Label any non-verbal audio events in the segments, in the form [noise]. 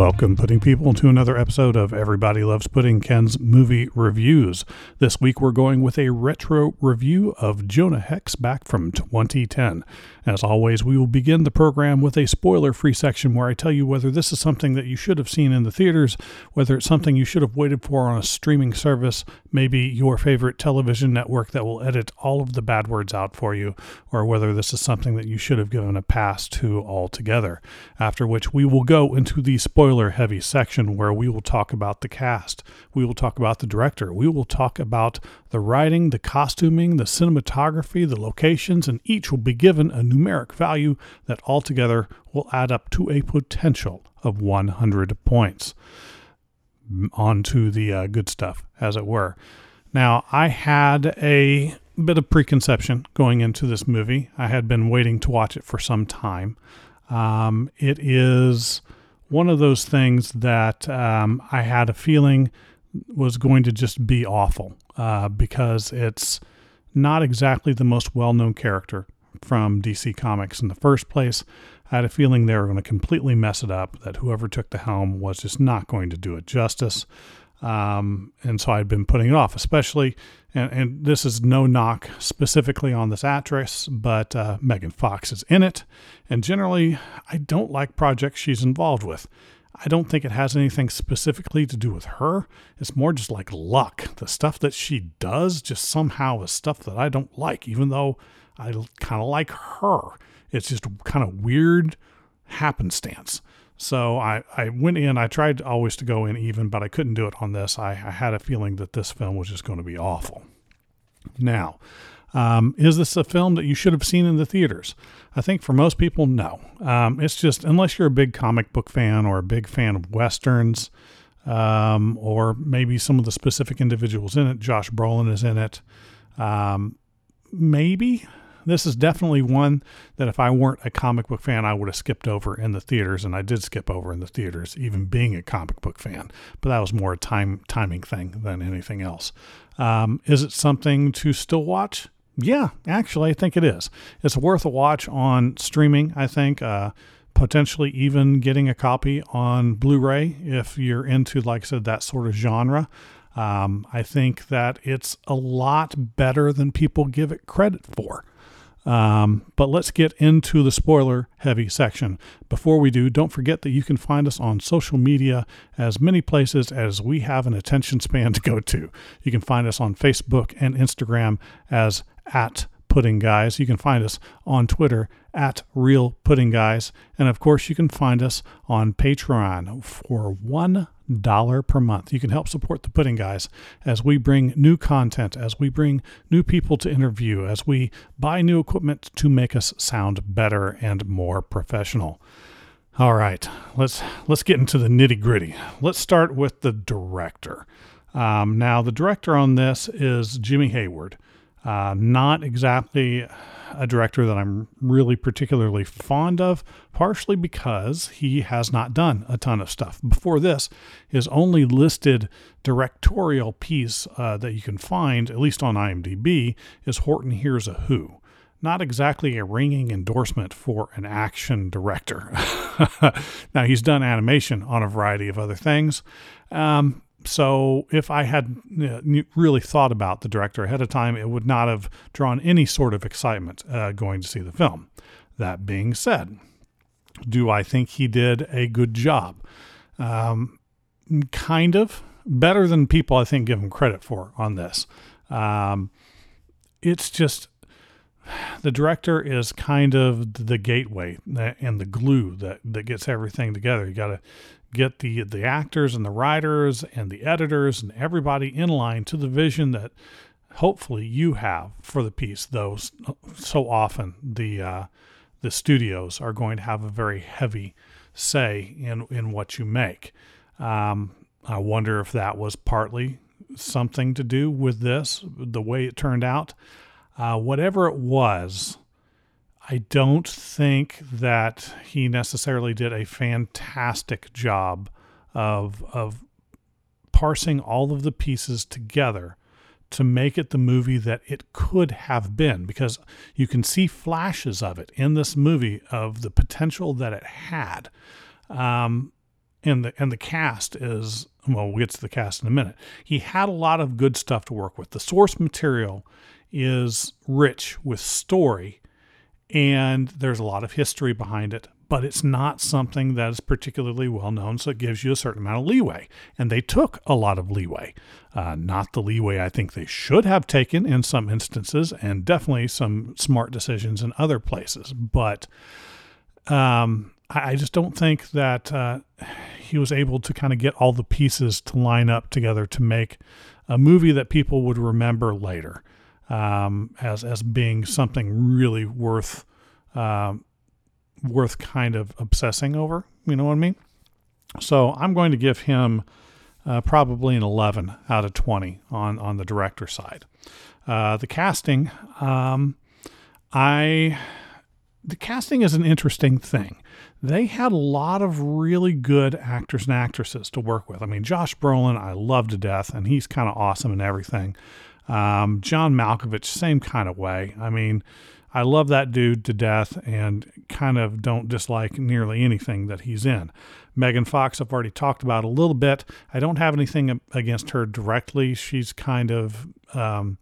Welcome, putting people, to another episode of Everybody Loves Pudding Ken's Movie Reviews. This week we're going with a retro review of Jonah Hex back from 2010. As always, we will begin the program with a spoiler free section where I tell you whether this is something that you should have seen in the theaters, whether it's something you should have waited for on a streaming service, maybe your favorite television network that will edit all of the bad words out for you, or whether this is something that you should have given a pass to altogether. After which, we will go into the spoiler heavy section where we will talk about the cast, we will talk about the director, we will talk about the writing, the costuming, the cinematography, the locations, and each will be given a numeric value that altogether will add up to a potential of 100 points. On to the uh, good stuff, as it were. Now, I had a bit of preconception going into this movie. I had been waiting to watch it for some time. Um, it is one of those things that um, I had a feeling was going to just be awful uh, because it's not exactly the most well known character from DC Comics in the first place. I had a feeling they were going to completely mess it up, that whoever took the helm was just not going to do it justice. Um, and so I'd been putting it off, especially, and, and, this is no knock specifically on this actress, but uh, Megan Fox is in it. And generally, I don't like projects she's involved with. I don't think it has anything specifically to do with her. It's more just like luck. The stuff that she does just somehow is stuff that I don't like, even though I kind of like her. It's just kind of weird happenstance. So I, I went in, I tried always to go in even, but I couldn't do it on this. I, I had a feeling that this film was just going to be awful. Now, um, is this a film that you should have seen in the theaters? I think for most people, no. Um, it's just, unless you're a big comic book fan or a big fan of Westerns, um, or maybe some of the specific individuals in it, Josh Brolin is in it. Um, maybe this is definitely one that if I weren't a comic book fan, I would have skipped over in the theaters, and I did skip over in the theaters, even being a comic book fan. But that was more a time timing thing than anything else. Um, is it something to still watch? Yeah, actually, I think it is. It's worth a watch on streaming. I think. Uh, potentially even getting a copy on Blu-ray if you're into, like I said, that sort of genre. Um, I think that it's a lot better than people give it credit for. Um, but let's get into the spoiler heavy section. Before we do, don't forget that you can find us on social media as many places as we have an attention span [laughs] to go to. You can find us on Facebook and Instagram as at Pudding Guys. You can find us on Twitter at Real Pudding Guys. And of course, you can find us on Patreon for one dollar per month. You can help support the Pudding Guys as we bring new content, as we bring new people to interview, as we buy new equipment to make us sound better and more professional. All right, let's let's get into the nitty gritty. Let's start with the director. Um, now, the director on this is Jimmy Hayward. Uh, not exactly a director that I'm really particularly fond of, partially because he has not done a ton of stuff. Before this, his only listed directorial piece uh, that you can find, at least on IMDb, is Horton Hears a Who. Not exactly a ringing endorsement for an action director. [laughs] now, he's done animation on a variety of other things. Um, so if I had really thought about the director ahead of time, it would not have drawn any sort of excitement uh, going to see the film. That being said, do I think he did a good job? Um, kind of better than people I think give him credit for on this. Um, it's just the director is kind of the gateway and the glue that, that gets everything together. You got to get the the actors and the writers and the editors and everybody in line to the vision that hopefully you have for the piece. Though so often the uh, the studios are going to have a very heavy say in in what you make. Um, I wonder if that was partly something to do with this, the way it turned out. Uh, whatever it was, I don't think that he necessarily did a fantastic job of of parsing all of the pieces together to make it the movie that it could have been because you can see flashes of it in this movie of the potential that it had. Um, and the and the cast is well, we'll get to the cast in a minute. He had a lot of good stuff to work with. The source material is rich with story, and there's a lot of history behind it. But it's not something that is particularly well known, so it gives you a certain amount of leeway. And they took a lot of leeway. Uh, not the leeway I think they should have taken in some instances, and definitely some smart decisions in other places. But um, I just don't think that uh, he was able to kind of get all the pieces to line up together to make a movie that people would remember later um, as as being something really worth um, worth kind of obsessing over. You know what I mean? So I'm going to give him uh, probably an 11 out of 20 on on the director side. Uh, the casting, um, I the casting is an interesting thing they had a lot of really good actors and actresses to work with. I mean, Josh Brolin, I love to death, and he's kind of awesome and everything. Um, John Malkovich, same kind of way. I mean, I love that dude to death and kind of don't dislike nearly anything that he's in. Megan Fox, I've already talked about a little bit. I don't have anything against her directly. She's kind of. Um,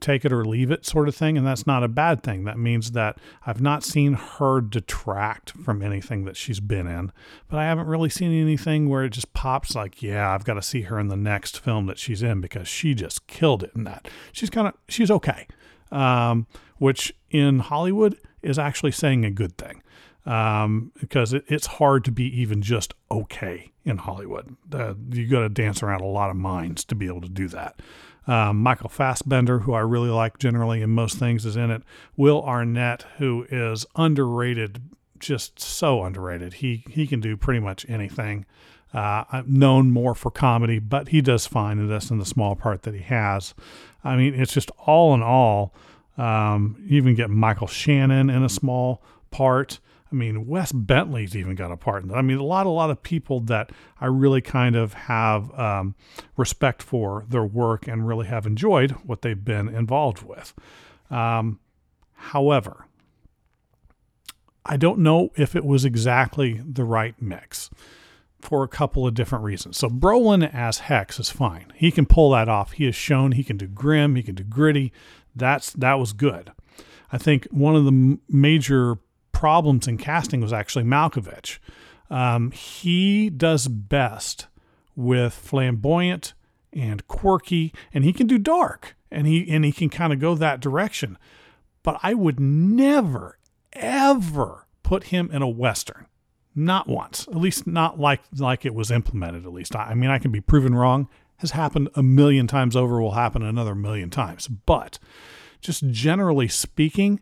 take it or leave it sort of thing. And that's not a bad thing. That means that I've not seen her detract from anything that she's been in, but I haven't really seen anything where it just pops like, yeah, I've got to see her in the next film that she's in because she just killed it in that. She's kind of, she's okay. Um, which in Hollywood is actually saying a good thing. Um, because it, it's hard to be even just okay in Hollywood. Uh, you got to dance around a lot of minds to be able to do that. Um, Michael Fassbender, who I really like generally in most things, is in it. Will Arnett, who is underrated, just so underrated. He he can do pretty much anything. Uh, I'm known more for comedy, but he does fine in this in the small part that he has. I mean, it's just all in all. Um, you even get Michael Shannon in a small part. I mean, Wes Bentley's even got a part in that. I mean, a lot, a lot of people that I really kind of have um, respect for their work and really have enjoyed what they've been involved with. Um, however, I don't know if it was exactly the right mix for a couple of different reasons. So Brolin as Hex is fine. He can pull that off. He has shown he can do grim, he can do gritty. That's that was good. I think one of the major problems in casting was actually Malkovich. Um, he does best with flamboyant and quirky, and he can do dark, and he and he can kind of go that direction. But I would never, ever put him in a western. Not once, at least not like like it was implemented. At least I, I mean, I can be proven wrong. Has happened a million times over. Will happen another million times. But just generally speaking,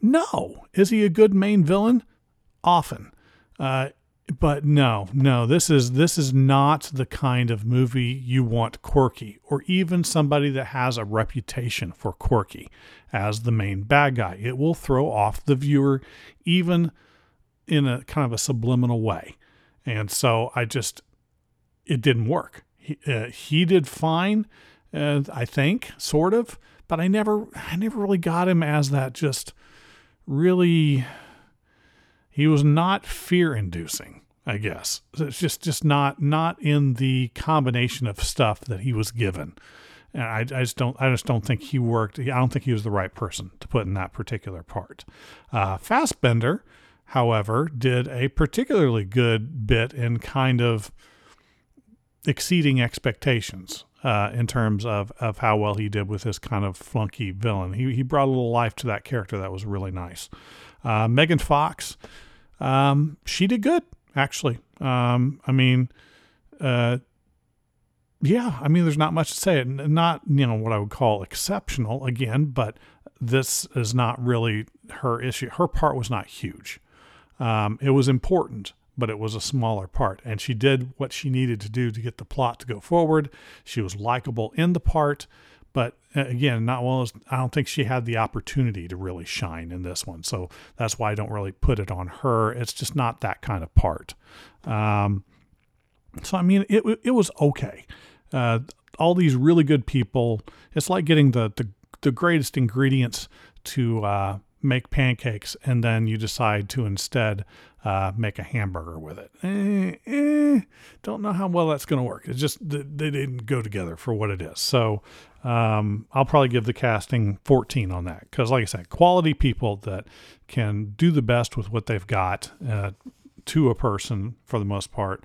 no. Is he a good main villain? Often. Uh, but no, no, this is this is not the kind of movie you want quirky, or even somebody that has a reputation for quirky as the main bad guy. It will throw off the viewer, even in a kind of a subliminal way. And so I just, it didn't work. He, uh, he did fine, uh, I think, sort of, but I never, I never really got him as that just really he was not fear inducing i guess. It's just just not not in the combination of stuff that he was given. And I, I just don't i just don't think he worked i don't think he was the right person to put in that particular part. Uh, Fassbender however did a particularly good bit in kind of exceeding expectations uh, in terms of, of how well he did with this kind of flunky villain. He, he brought a little life to that character that was really nice. Uh, Megan Fox, um, she did good, actually. Um, I mean, uh, yeah, I mean, there's not much to say. Not, you know, what I would call exceptional again, but this is not really her issue. Her part was not huge. Um, it was important, but it was a smaller part. And she did what she needed to do to get the plot to go forward. She was likable in the part, but uh, again, not well as I don't think she had the opportunity to really shine in this one. So that's why I don't really put it on her. It's just not that kind of part. Um, so I mean, it it was okay. Uh, all these really good people. It's like getting the the, the greatest ingredients to uh, make pancakes and then you decide to instead uh, make a hamburger with it. Eh, eh, don't know how well that's going to work. It's just they didn't go together for what it is. So um, I'll probably give the casting 14 on that because, like I said, quality people that can do the best with what they've got uh, to a person for the most part.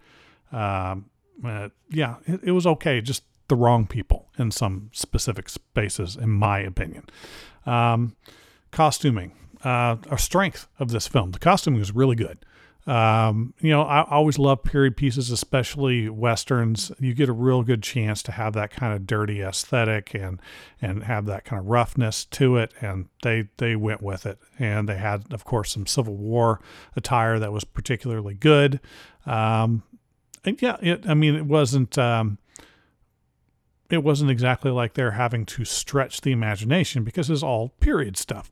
Um, uh, yeah, it, it was okay. Just the wrong people in some specific spaces, in my opinion. Um, costuming, uh, a strength of this film. The costuming was really good. Um, you know, I always love period pieces, especially westerns. You get a real good chance to have that kind of dirty aesthetic and and have that kind of roughness to it, and they they went with it. And they had, of course, some Civil War attire that was particularly good. Um, yeah, it, I mean, it wasn't. Um, it wasn't exactly like they're having to stretch the imagination because it's all period stuff.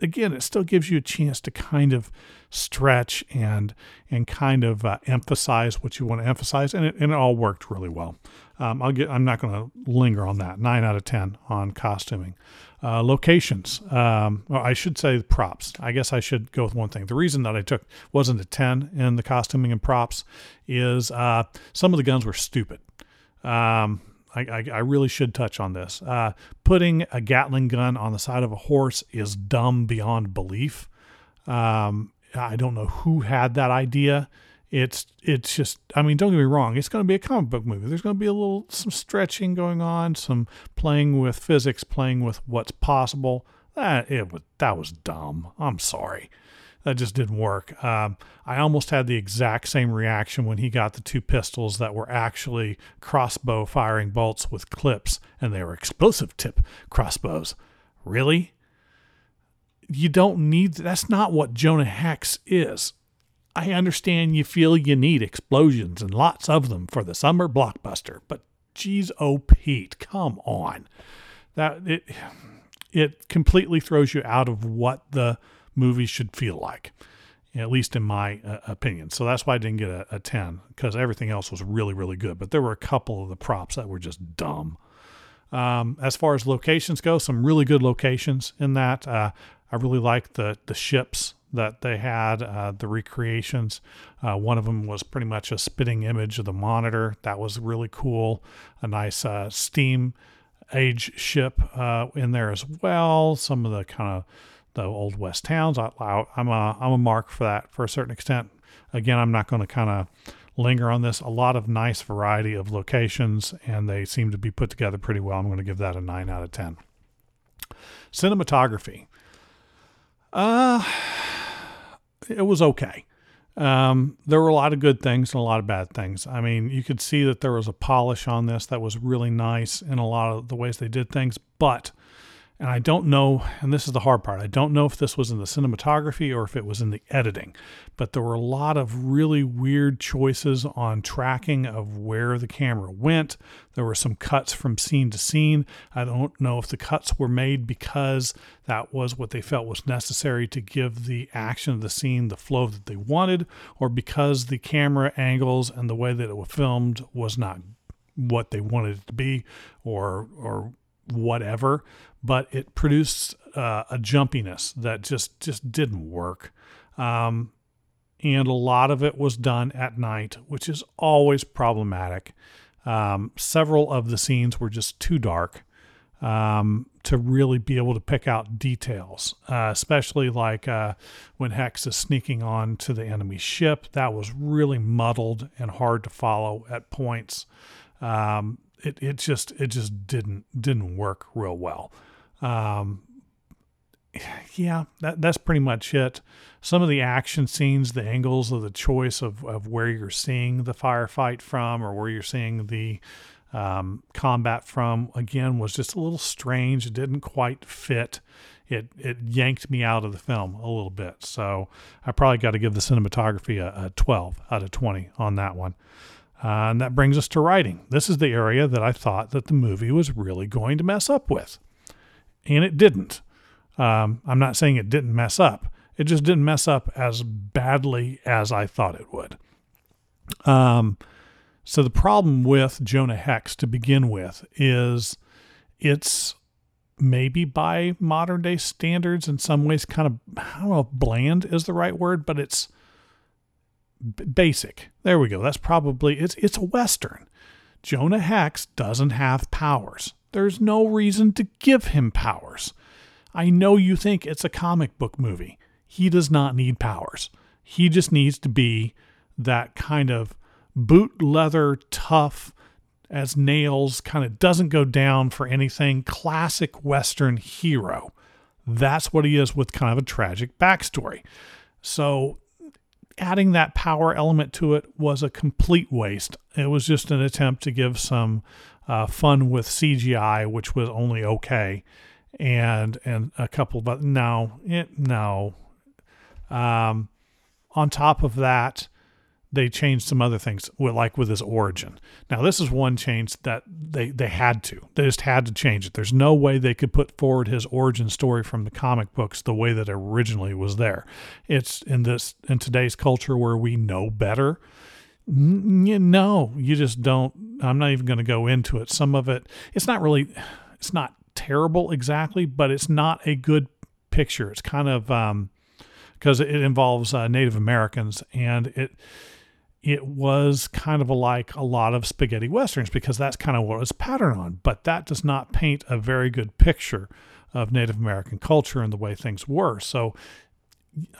Again, it still gives you a chance to kind of stretch and and kind of uh, emphasize what you want to emphasize, and it, and it all worked really well. Um, I'll get. I'm not going to linger on that. Nine out of ten on costuming. Uh, locations. Um, I should say props. I guess I should go with one thing. The reason that I took wasn't a ten in the costuming and props is uh, some of the guns were stupid. Um, I, I, I, really should touch on this. Uh, putting a Gatling gun on the side of a horse is dumb beyond belief. Um, I don't know who had that idea. It's it's just I mean don't get me wrong it's going to be a comic book movie. There's going to be a little some stretching going on, some playing with physics, playing with what's possible. That it was that was dumb. I'm sorry that just didn't work. Um, I almost had the exact same reaction when he got the two pistols that were actually crossbow firing bolts with clips, and they were explosive tip crossbows. Really? You don't need that's not what Jonah Hex is. I understand you feel you need explosions and lots of them for the summer blockbuster, but geez, oh Pete, come on. That it it completely throws you out of what the movies should feel like, at least in my uh, opinion. So that's why I didn't get a, a 10 because everything else was really, really good. But there were a couple of the props that were just dumb. Um, as far as locations go, some really good locations in that. Uh, I really liked the the ships that they had, uh, the recreations. Uh, one of them was pretty much a spitting image of the monitor. That was really cool. A nice uh, steam age ship uh, in there as well. Some of the kind of the old west towns. I, am a I'm a mark for that for a certain extent. Again, I'm not going to kind of linger on this. A lot of nice variety of locations, and they seem to be put together pretty well. I'm going to give that a nine out of ten. Cinematography. Uh, it was okay. Um, there were a lot of good things and a lot of bad things. I mean, you could see that there was a polish on this that was really nice in a lot of the ways they did things, but and I don't know, and this is the hard part, I don't know if this was in the cinematography or if it was in the editing, but there were a lot of really weird choices on tracking of where the camera went. There were some cuts from scene to scene. I don't know if the cuts were made because that was what they felt was necessary to give the action of the scene the flow that they wanted, or because the camera angles and the way that it was filmed was not what they wanted it to be, or or whatever, but it produced uh, a jumpiness that just just didn't work. Um, and a lot of it was done at night, which is always problematic. Um, several of the scenes were just too dark um, to really be able to pick out details, uh, especially like uh, when Hex is sneaking on to the enemy ship. That was really muddled and hard to follow at points. Um, it, it just it just didn't didn't work real well. Um, yeah, that that's pretty much it. Some of the action scenes, the angles of the choice of, of where you're seeing the firefight from or where you're seeing the um, combat from, again, was just a little strange. It didn't quite fit. It it yanked me out of the film a little bit. So I probably got to give the cinematography a, a 12 out of 20 on that one. Uh, and that brings us to writing. This is the area that I thought that the movie was really going to mess up with. And it didn't. Um, I'm not saying it didn't mess up. It just didn't mess up as badly as I thought it would. Um, so the problem with Jonah Hex to begin with is it's maybe by modern day standards in some ways kind of I don't know if bland is the right word, but it's basic. There we go. That's probably it's it's a western. Jonah Hex doesn't have powers. There's no reason to give him powers. I know you think it's a comic book movie. He does not need powers. He just needs to be that kind of boot leather tough as nails, kind of doesn't go down for anything, classic Western hero. That's what he is with kind of a tragic backstory. So adding that power element to it was a complete waste. It was just an attempt to give some uh, fun with CGI, which was only okay, and and a couple. But no, it no. Um, on top of that, they changed some other things, like with his origin. Now, this is one change that they, they had to. They just had to change it. There's no way they could put forward his origin story from the comic books the way that originally was there. It's in this in today's culture where we know better. No, you just don't. I'm not even going to go into it. Some of it, it's not really, it's not terrible exactly, but it's not a good picture. It's kind of because um, it involves uh, Native Americans and it it was kind of like a lot of spaghetti westerns because that's kind of what it's patterned on. But that does not paint a very good picture of Native American culture and the way things were. So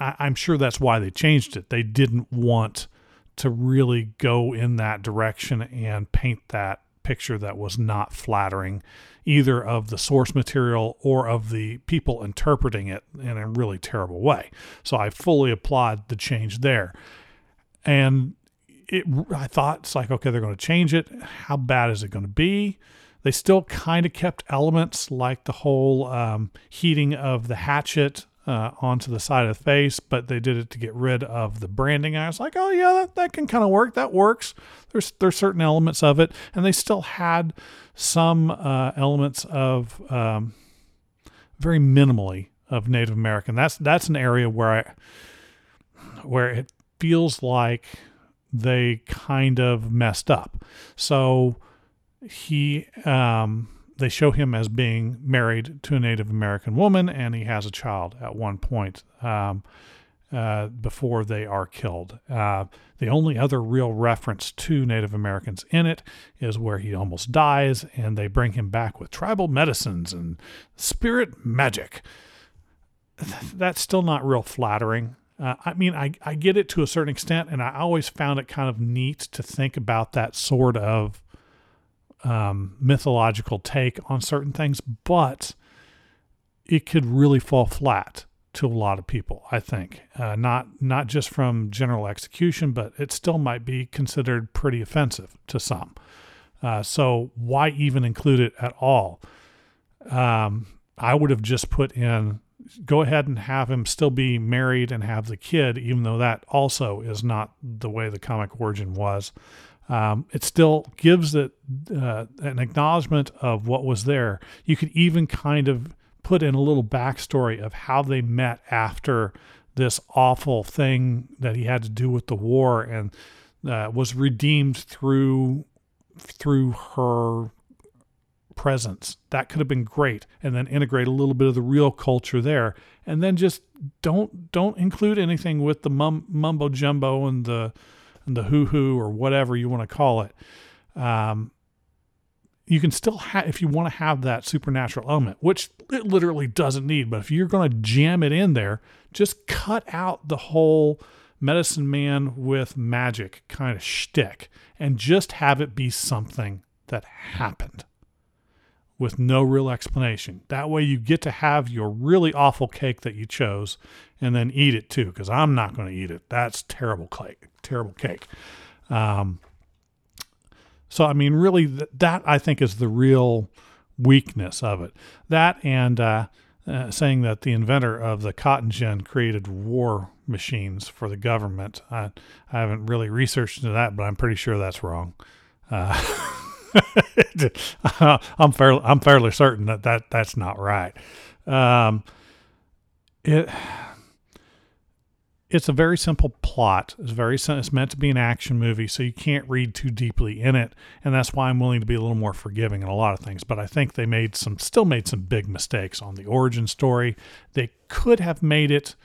I, I'm sure that's why they changed it. They didn't want to really go in that direction and paint that picture that was not flattering either of the source material or of the people interpreting it in a really terrible way. So I fully applaud the change there. And it, I thought it's like, okay, they're going to change it. How bad is it going to be? They still kind of kept elements like the whole um, heating of the hatchet uh, onto the side of the face, but they did it to get rid of the branding. I was like, oh yeah, that, that can kind of work. That works. There's there's certain elements of it, and they still had some uh, elements of um, very minimally of Native American. That's that's an area where I where it feels like they kind of messed up. So he um, they show him as being married to a Native American woman, and he has a child at one point um, uh, before they are killed. Uh, the only other real reference to Native Americans in it is where he almost dies, and they bring him back with tribal medicines and spirit magic. That's still not real flattering. Uh, I mean, I, I get it to a certain extent, and I always found it kind of neat to think about that sort of um, mythological take on certain things, but it could really fall flat to a lot of people. I think uh, not not just from general execution, but it still might be considered pretty offensive to some. Uh, so why even include it at all? Um, I would have just put in go ahead and have him still be married and have the kid, even though that also is not the way the comic origin was. Um, it still gives it uh, an acknowledgement of what was there. You could even kind of put in a little backstory of how they met after this awful thing that he had to do with the war and uh, was redeemed through through her presence. That could have been great. And then integrate a little bit of the real culture there. And then just don't don't include anything with the mum, mumbo jumbo and the and the hoo hoo or whatever you want to call it. Um, you can still have if you want to have that supernatural element, which it literally doesn't need. But if you're going to jam it in there, just cut out the whole medicine man with magic kind of shtick and just have it be something that happened with no real explanation. That way you get to have your really awful cake that you chose and then eat it too, because I'm not going to eat it. That's terrible cake, terrible cake. Um, so, I mean, really, th- that I think is the real weakness of it. That and uh, uh, saying that the inventor of the cotton gin created war machines for the government. I, I haven't really researched into that, but I'm pretty sure that's wrong. Uh, [laughs] [laughs] I'm fairly I'm fairly certain that, that that's not right. Um, it it's a very simple plot. It's very it's meant to be an action movie, so you can't read too deeply in it, and that's why I'm willing to be a little more forgiving in a lot of things. But I think they made some, still made some big mistakes on the origin story. They could have made it,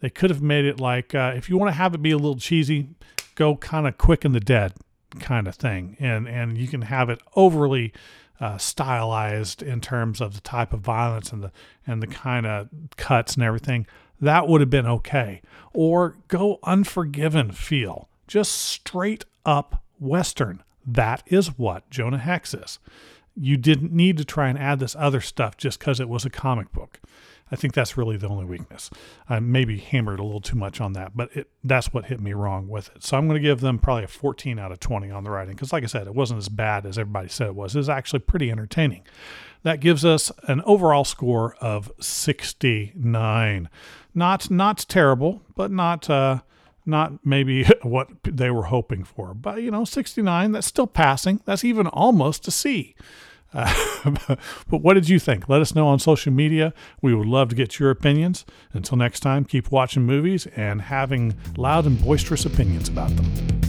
they could have made it like uh, if you want to have it be a little cheesy, go kind of quick and the dead kind of thing, and and you can have it overly. Uh, stylized in terms of the type of violence and the and the kind of cuts and everything that would have been okay. Or go Unforgiven feel, just straight up Western. That is what Jonah Hex is. You didn't need to try and add this other stuff just because it was a comic book. I think that's really the only weakness. I maybe hammered a little too much on that, but it, that's what hit me wrong with it. So I'm going to give them probably a 14 out of 20 on the writing because, like I said, it wasn't as bad as everybody said it was. It was actually pretty entertaining. That gives us an overall score of 69. Not not terrible, but not uh, not maybe [laughs] what they were hoping for. But you know, 69, that's still passing. That's even almost a C. [laughs] But what did you think? Let us know on social media. We would love to get your opinions. Until next time, keep watching movies and having loud and boisterous opinions about them.